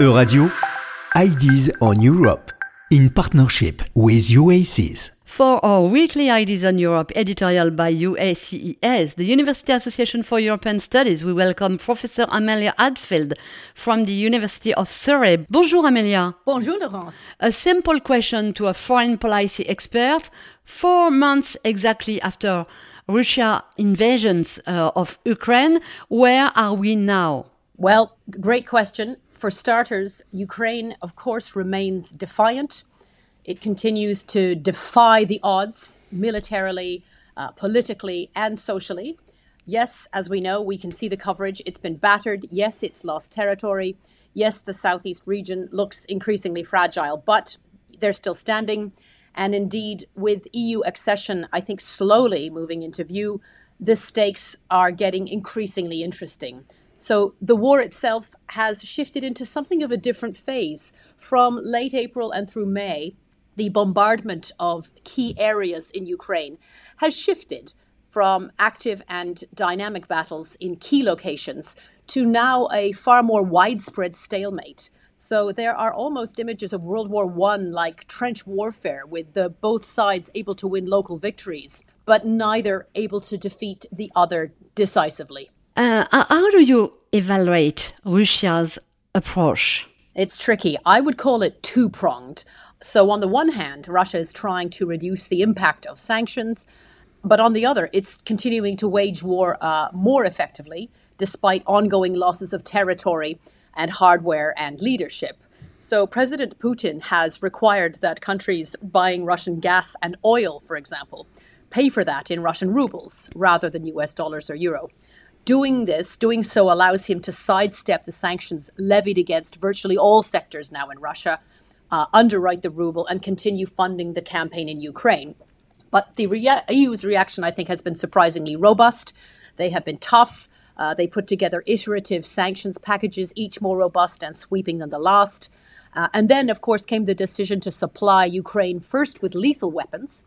Euradio, Ideas on Europe, in partnership with UACES. For our weekly Ideas on Europe editorial by UACES, the University Association for European Studies, we welcome Professor Amelia Hadfield from the University of Surrey. Bonjour, Amelia. Bonjour, Laurence. A simple question to a foreign policy expert. Four months exactly after Russia invasions uh, of Ukraine, where are we now? Well, great question. For starters, Ukraine, of course, remains defiant. It continues to defy the odds militarily, uh, politically, and socially. Yes, as we know, we can see the coverage. It's been battered. Yes, it's lost territory. Yes, the southeast region looks increasingly fragile, but they're still standing. And indeed, with EU accession, I think slowly moving into view, the stakes are getting increasingly interesting. So the war itself has shifted into something of a different phase. From late April and through May, the bombardment of key areas in Ukraine has shifted from active and dynamic battles in key locations to now a far more widespread stalemate. So there are almost images of World War I like trench warfare with the both sides able to win local victories, but neither able to defeat the other decisively. Uh, how do you evaluate Russia's approach? It's tricky. I would call it two pronged. So, on the one hand, Russia is trying to reduce the impact of sanctions, but on the other, it's continuing to wage war uh, more effectively, despite ongoing losses of territory and hardware and leadership. So, President Putin has required that countries buying Russian gas and oil, for example, pay for that in Russian rubles rather than US dollars or euro. Doing this, doing so allows him to sidestep the sanctions levied against virtually all sectors now in Russia, uh, underwrite the ruble, and continue funding the campaign in Ukraine. But the rea- EU's reaction, I think, has been surprisingly robust. They have been tough. Uh, they put together iterative sanctions packages, each more robust and sweeping than the last. Uh, and then, of course, came the decision to supply Ukraine first with lethal weapons,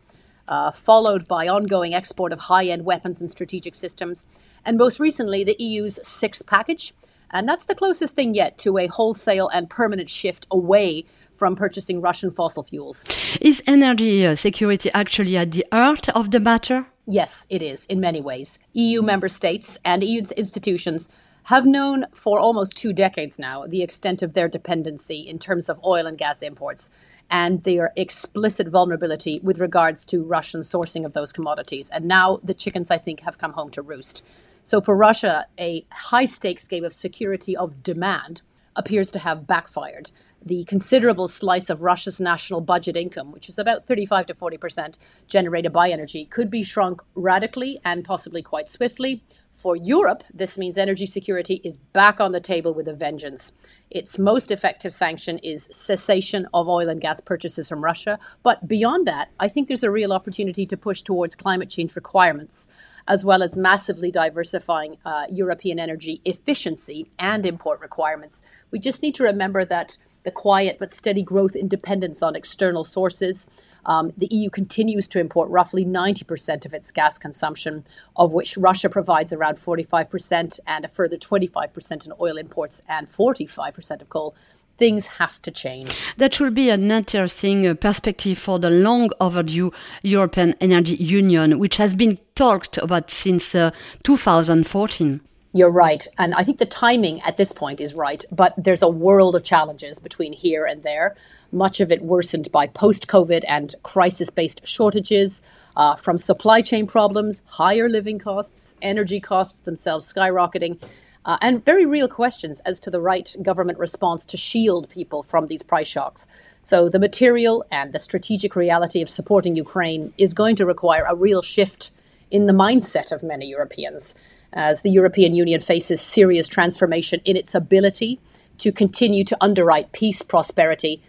uh, followed by ongoing export of high end weapons and strategic systems, and most recently, the EU's sixth package. And that's the closest thing yet to a wholesale and permanent shift away from purchasing Russian fossil fuels. Is energy uh, security actually at the heart of the matter? Yes, it is, in many ways. EU member states and EU institutions have known for almost two decades now the extent of their dependency in terms of oil and gas imports and their explicit vulnerability with regards to Russian sourcing of those commodities. And now the chickens, I think, have come home to roost. So for Russia, a high stakes game of security of demand appears to have backfired. The considerable slice of Russia's national budget income, which is about 35 to 40% generated by energy, could be shrunk radically and possibly quite swiftly for Europe, this means energy security is back on the table with a vengeance. Its most effective sanction is cessation of oil and gas purchases from Russia. But beyond that, I think there's a real opportunity to push towards climate change requirements, as well as massively diversifying uh, European energy efficiency and import requirements. We just need to remember that the quiet but steady growth in dependence on external sources um, the EU continues to import roughly 90% of its gas consumption, of which Russia provides around 45% and a further 25% in oil imports and 45% of coal things have to change. That will be an interesting uh, perspective for the long overdue European Energy Union, which has been talked about since uh, 2014. You're right. And I think the timing at this point is right. But there's a world of challenges between here and there, much of it worsened by post COVID and crisis based shortages, uh, from supply chain problems, higher living costs, energy costs themselves skyrocketing. Uh, and very real questions as to the right government response to shield people from these price shocks. So, the material and the strategic reality of supporting Ukraine is going to require a real shift in the mindset of many Europeans as the European Union faces serious transformation in its ability to continue to underwrite peace, prosperity,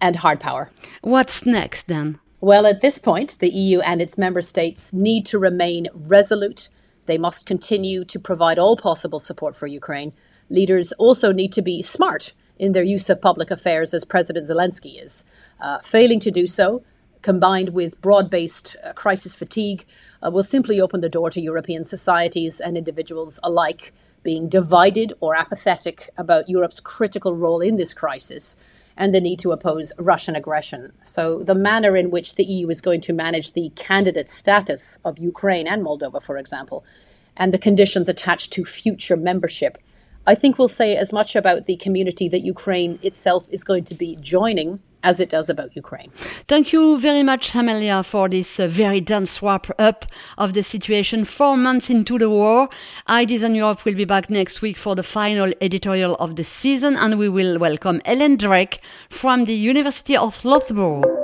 and hard power. What's next then? Well, at this point, the EU and its member states need to remain resolute. They must continue to provide all possible support for Ukraine. Leaders also need to be smart in their use of public affairs, as President Zelensky is. Uh, failing to do so, combined with broad based uh, crisis fatigue, uh, will simply open the door to European societies and individuals alike being divided or apathetic about Europe's critical role in this crisis and the need to oppose Russian aggression. So, the manner in which the EU is going to manage the candidate status of Ukraine and Moldova, for example, and the conditions attached to future membership, I think will say as much about the community that Ukraine itself is going to be joining as it does about Ukraine. Thank you very much, Amelia, for this uh, very dense wrap up of the situation four months into the war. Ideas on Europe will be back next week for the final editorial of the season, and we will welcome Ellen Drake from the University of Loughborough.